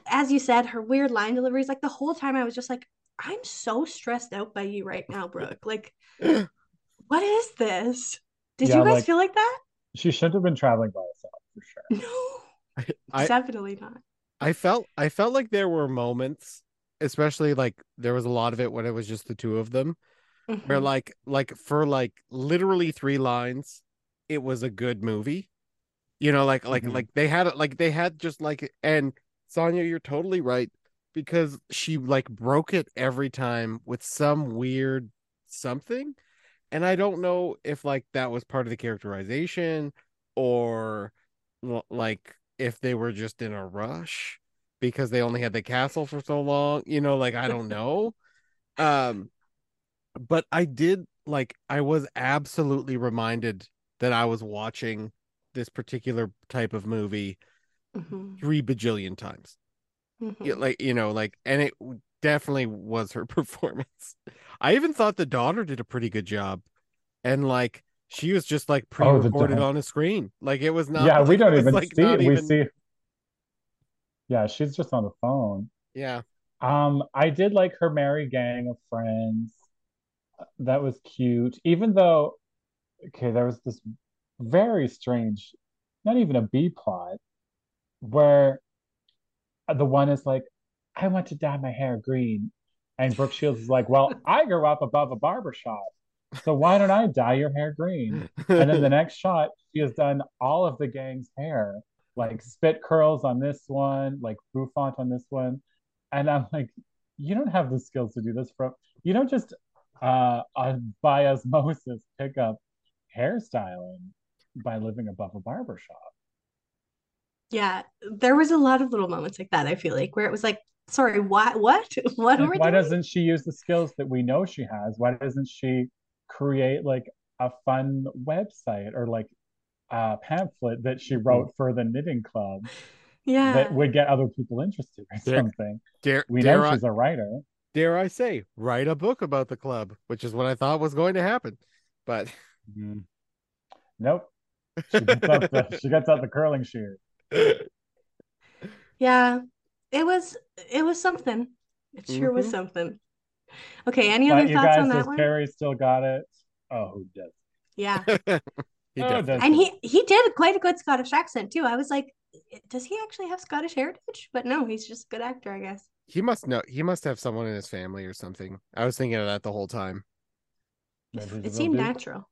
As you said her weird line deliveries like the whole time i was just like i'm so stressed out by you right now brooke. Like *clears throat* what is this? Did Yeah, you guys like- feel like that? She shouldn't have been traveling by herself for sure. no I, definitely not. I felt I felt like there were moments, especially like there was a lot of it when it was just the two of them, where Mhm. like like for like literally three lines, it was a good movie. You know, like like Mhm. like they had it like they had just like and Sonia, you're totally right because she like broke it every time with some weird something. And I don't know if like that was part of the characterization or like if they were just in a rush because they only had the castle for so long, you know, like I don't *laughs* know. Um but I did like I was absolutely reminded that I was watching this particular type of movie Mhm. three bajillion times. Mhm. Yeah, like you know, like and it definitely was her *laughs* performance. I even thought the daughter did a pretty good job. And like she was just like Oh, pre-recorded daughter. on a screen. Like it was not yeah, we don't even like, see not it. We see. Yeah, she's just on the phone. Yeah. Um, I did like her merry gang of friends. That was cute. Even though, okay, there was this very strange, not even a B plot, where the one is like, I want to dye my hair green. And Brooke Shields is like, Well, I grew up above a barber shop. So why don't I dye your hair green? And then the *laughs* next shot, she has done all of the gang's hair, like spit curls on this one, like bouffant on this one. And I'm like, you don't have the skills to do this from you don't just uh, uh by osmosis pick up hairstyling by living above a barber shop. yeah there was a lot of little moments like that i feel like where it was like sorry what what *laughs* what Like, were why they doesn't she use the skills that we know she has? Why doesn't she create like a fun website or like a pamphlet that she wrote for the knitting club *laughs* yeah that would get other people interested or Yeah. something? dare We dare know I, she's a writer. Dare I say, write a book about the club, which is what I thought was going to happen. But Nope. She gets *laughs* out the she gets out the curling shears. Yeah, it was it was something. It sure was Mhm. something. Okay, any But other you thoughts guys, on that does one? Cary still got it? Oh, who does? Yeah. *laughs* he Oh, does And he he did quite a good Scottish accent too. I was like, does he actually have Scottish heritage? But no, he's just a good actor, I guess. He must know he must have someone in his family or something. I was thinking of that the whole time. Maybe he's a It seemed dude. natural.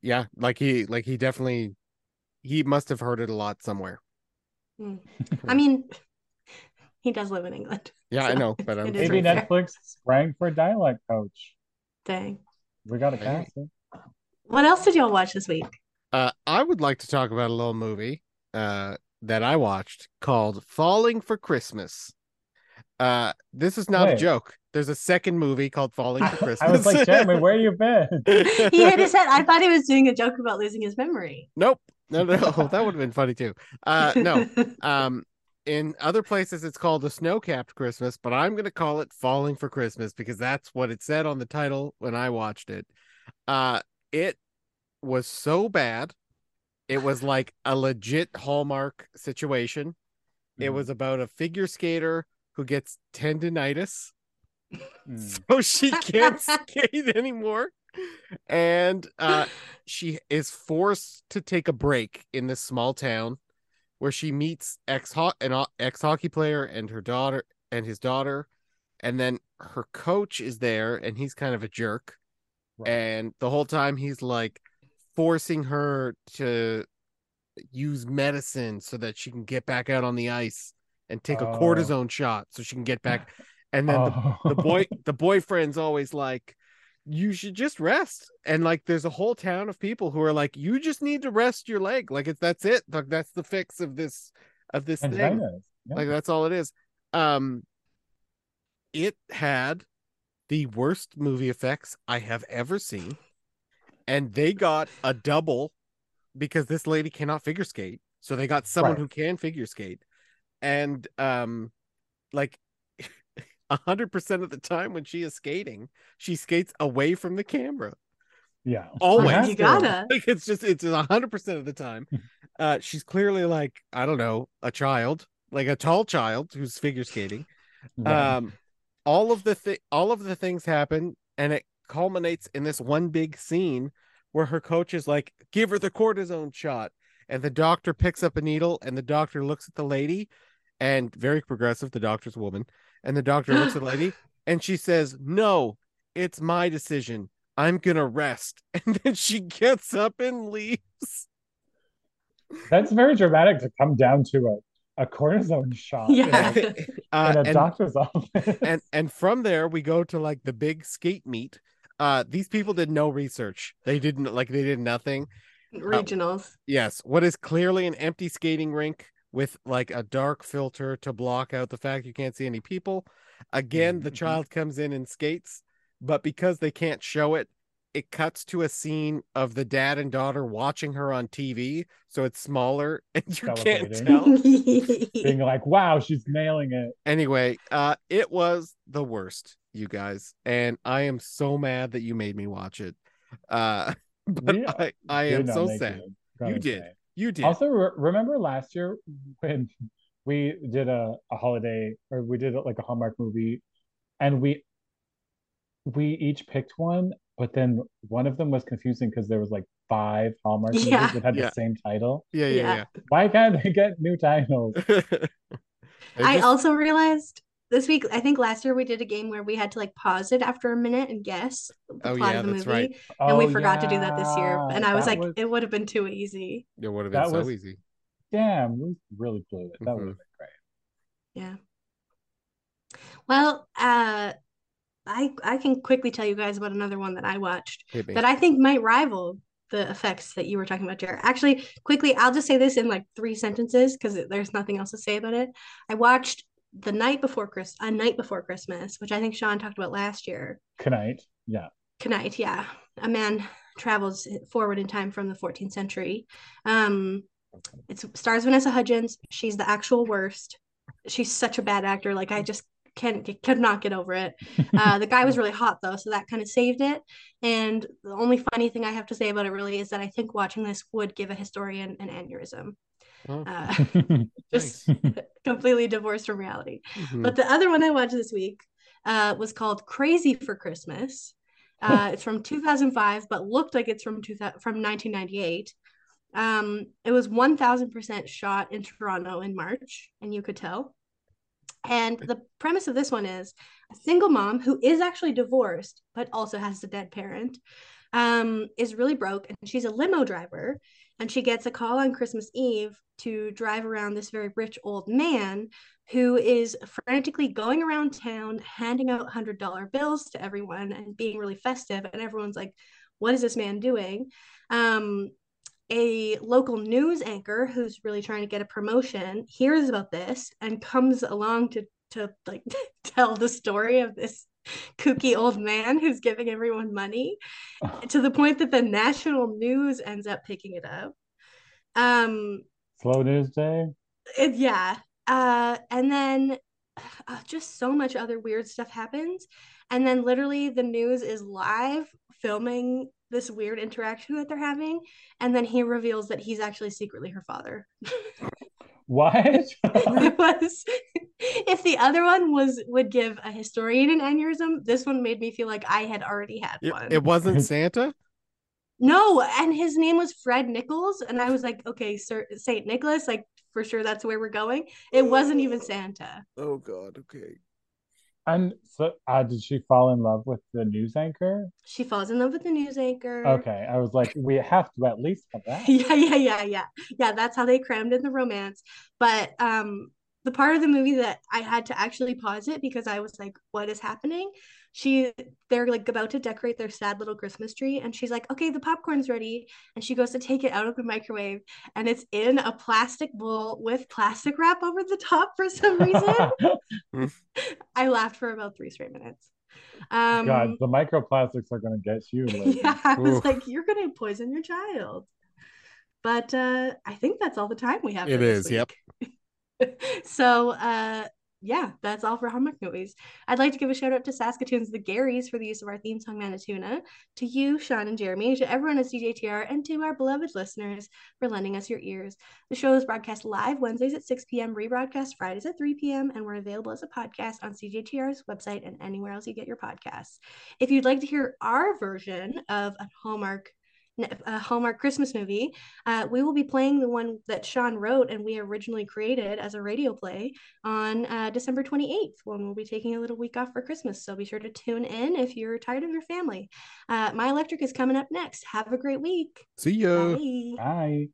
Yeah, like he like he definitely he must have heard it a lot somewhere. Mm. *laughs* I mean, *laughs* he does live in England. Yeah, I know, *laughs* but I'm Maybe right there. Netflix sprang for a dialect coach. Dang. We got a Maybe. casting. What else did y'all watch this week? Uh, I would like to talk about a little movie uh, that I watched called Falling for Christmas. Uh, this is not a joke. There's a second movie called Falling for Christmas. *laughs* I was like, Jeremy, where you been? *laughs* He hit his head. I thought he was doing a joke about losing his memory. nope. No, no, *laughs* that would have been funny too. Uh, no. Um, in other places, it's called a snow-capped Christmas, but I'm going to call it Falling for Christmas because that's what it said on the title when I watched it. Uh, it was so bad. It was like a legit Hallmark situation. It Mm-hmm. was about a figure skater who gets tendonitis, Mm. *laughs* so she can't skate anymore. And uh, she is forced to take a break in this small town where she meets ex an ex hockey player and her daughter and his daughter, and then her coach is there and he's kind of a jerk, Right. and the whole time he's like forcing her to use medicine so that she can get back out on the ice and take a Oh. cortisone shot so she can get back. *laughs* And then the, the boy the boyfriend's always like you should just rest. And like there's a whole town of people who are like you just need to rest your leg. Like it's that's it. Like that's the fix of this of this thing. Yeah. like that's all it is. Um it had the worst movie effects i have ever seen. And they got a double because this lady cannot figure skate. So they got someone Right. who can figure skate and um like *laughs* a hundred percent of the time when she is skating she skates away from the camera yeah. always you gotta. like it's just it's a hundred percent of the time. Uh she's clearly like, I don't know, a child, like a tall child who's figure skating. Right. Um all of the thi- all of the things happen and it culminates in this one big scene where her coach is like, give her the cortisone shot. And the doctor picks up a needle and the doctor looks at the lady and very progressive, the doctor's a woman. And the doctor looks at the lady *gasps* and she says, No, it's my decision. I'm gonna rest. *laughs* And then she gets up and leaves. That's very dramatic to come down to a, a cortisone shot in Yeah. a- *laughs* Uh, in a and, doctor's office. and and from there we go to like the big skate meet. Uh, these people did no research. They didn't like they did nothing. Regionals. Yes, what is clearly an empty skating rink with like a dark filter to block out the fact you can't see any people. Again, the Mhm. child comes in and skates, but because they can't show it, it cuts to a scene of the dad and daughter watching her on TV, so it's smaller *laughs* and you can't Celebrating. tell. *laughs* Being like, wow, she's nailing it. Anyway, uh it was the worst, you guys, and I am so mad that you made me watch it. Uh *laughs* but We I, I am so sad. it, You did. say. You did. Also, re- remember last year when we did a, a holiday or we did like a Hallmark movie and we we each picked one, but then one of them was confusing because there was like five Hallmark Yeah. movies that had Yeah. the same title. yeah, Yeah. yeah, Why can't they get new titles? yeah. *laughs* They I also realized this week, I think last year we did a game where we had to like pause it after a minute and guess the Oh, plot yeah, of the that's movie. right. And we Oh, forgot to do that this year. And I was that like, it would have been too easy. It would have been That so was- easy. damn, we really blew it. That Mhm. would have been great. Yeah. Well, uh I I can quickly tell you guys about another one that I watched that I think might rival the effects that you were talking about, Jared. Actually, quickly, I'll just say this in like three sentences because there's nothing else to say about it. I watched the night before Chris, a night before Christmas, which I think Sean talked about last year. Knight, yeah. Knight, yeah, a man travels forward in time from the 14th century. Um, it stars Vanessa Hudgens. She's the actual worst. She's such a bad actor. Like I just can't could not get over it. Uh, the guy was really hot though, so that kind of saved it. And the only funny thing I have to say about it really is that I think watching this would give a historian an aneurysm. Oh, Uh, *laughs* just *laughs* completely divorced from reality. mhm. But the other one I watched this week uh, was called Crazy for Christmas. Uh, it's from 2005, but looked like it's from two, from 1998. Um, it was 1000% shot in Toronto in March, and you could tell. And the premise of this one is a single mom who is actually divorced, but also has a dead parent, um, is really broke, and she's a limo driver. And she gets a call on Christmas Eve to drive around this very rich old man who is frantically going around town handing out $100 bills to everyone and being really festive. And everyone's like, what is this man doing? Um, a local news anchor who's really trying to get a promotion hears about this and comes along to to like *laughs* tell the story of this kooky old man who's giving everyone money *laughs* to the point that the national news ends up picking it up. Um slow news day it, yeah. Uh and then uh, just so much other weird stuff happens. And then literally the news is live filming this weird interaction that they're having. And then he reveals that he's actually secretly her father *laughs* what? *laughs* It was if the other one was would give a historian an aneurysm this one made me feel like i had already had it, one. it wasn't *laughs* santa? No and his name was fred nichols and i was like okay sir saint nicholas like for sure that's where we're going. It wasn't even santa. Oh god okay and so, uh, did she fall in love with the news anchor? She falls in love with the news anchor. Okay, I was like, we have to at least have that. *laughs* yeah, yeah, yeah, yeah, yeah. That's how they crammed in the romance. But um, the part of the movie that I had to actually pause it because I was like, what is happening? She they're like about to decorate their sad little Christmas tree and she's like, "Okay, the popcorn's ready." And she goes to take it out of the microwave and it's in a plastic bowl with plastic wrap over the top for some reason. *laughs* I laughed for about 3 straight minutes. Um, God, the microplastics are going to get you. *laughs* Yeah, I was Oof. like, "You're going to poison your child." But uh I think that's all the time we have. It is, yep. *laughs* so uh yeah, that's all for Hallmark movies. I'd like to give a shout out to Saskatoon's The Garys for the use of our theme song Manituna, to you, Sean and Jeremy, to everyone at CJTR, and to our beloved listeners for lending us your ears. The show is broadcast live Wednesdays at 6 p.m., rebroadcast Fridays at 3 p.m., and we're available as a podcast on CJTR's website and anywhere else you get your podcasts. If you'd like to hear our version of a Hallmark a Hallmark Christmas movie. Uh, we will be playing the one that Sean wrote and we originally created as a radio play on uh, December 28th when we'll be taking a little week off for Christmas. So be sure to tune in if you're tired of your family. Uh, My Electric is coming up next. Have a great week. See ya. Bye. Bye.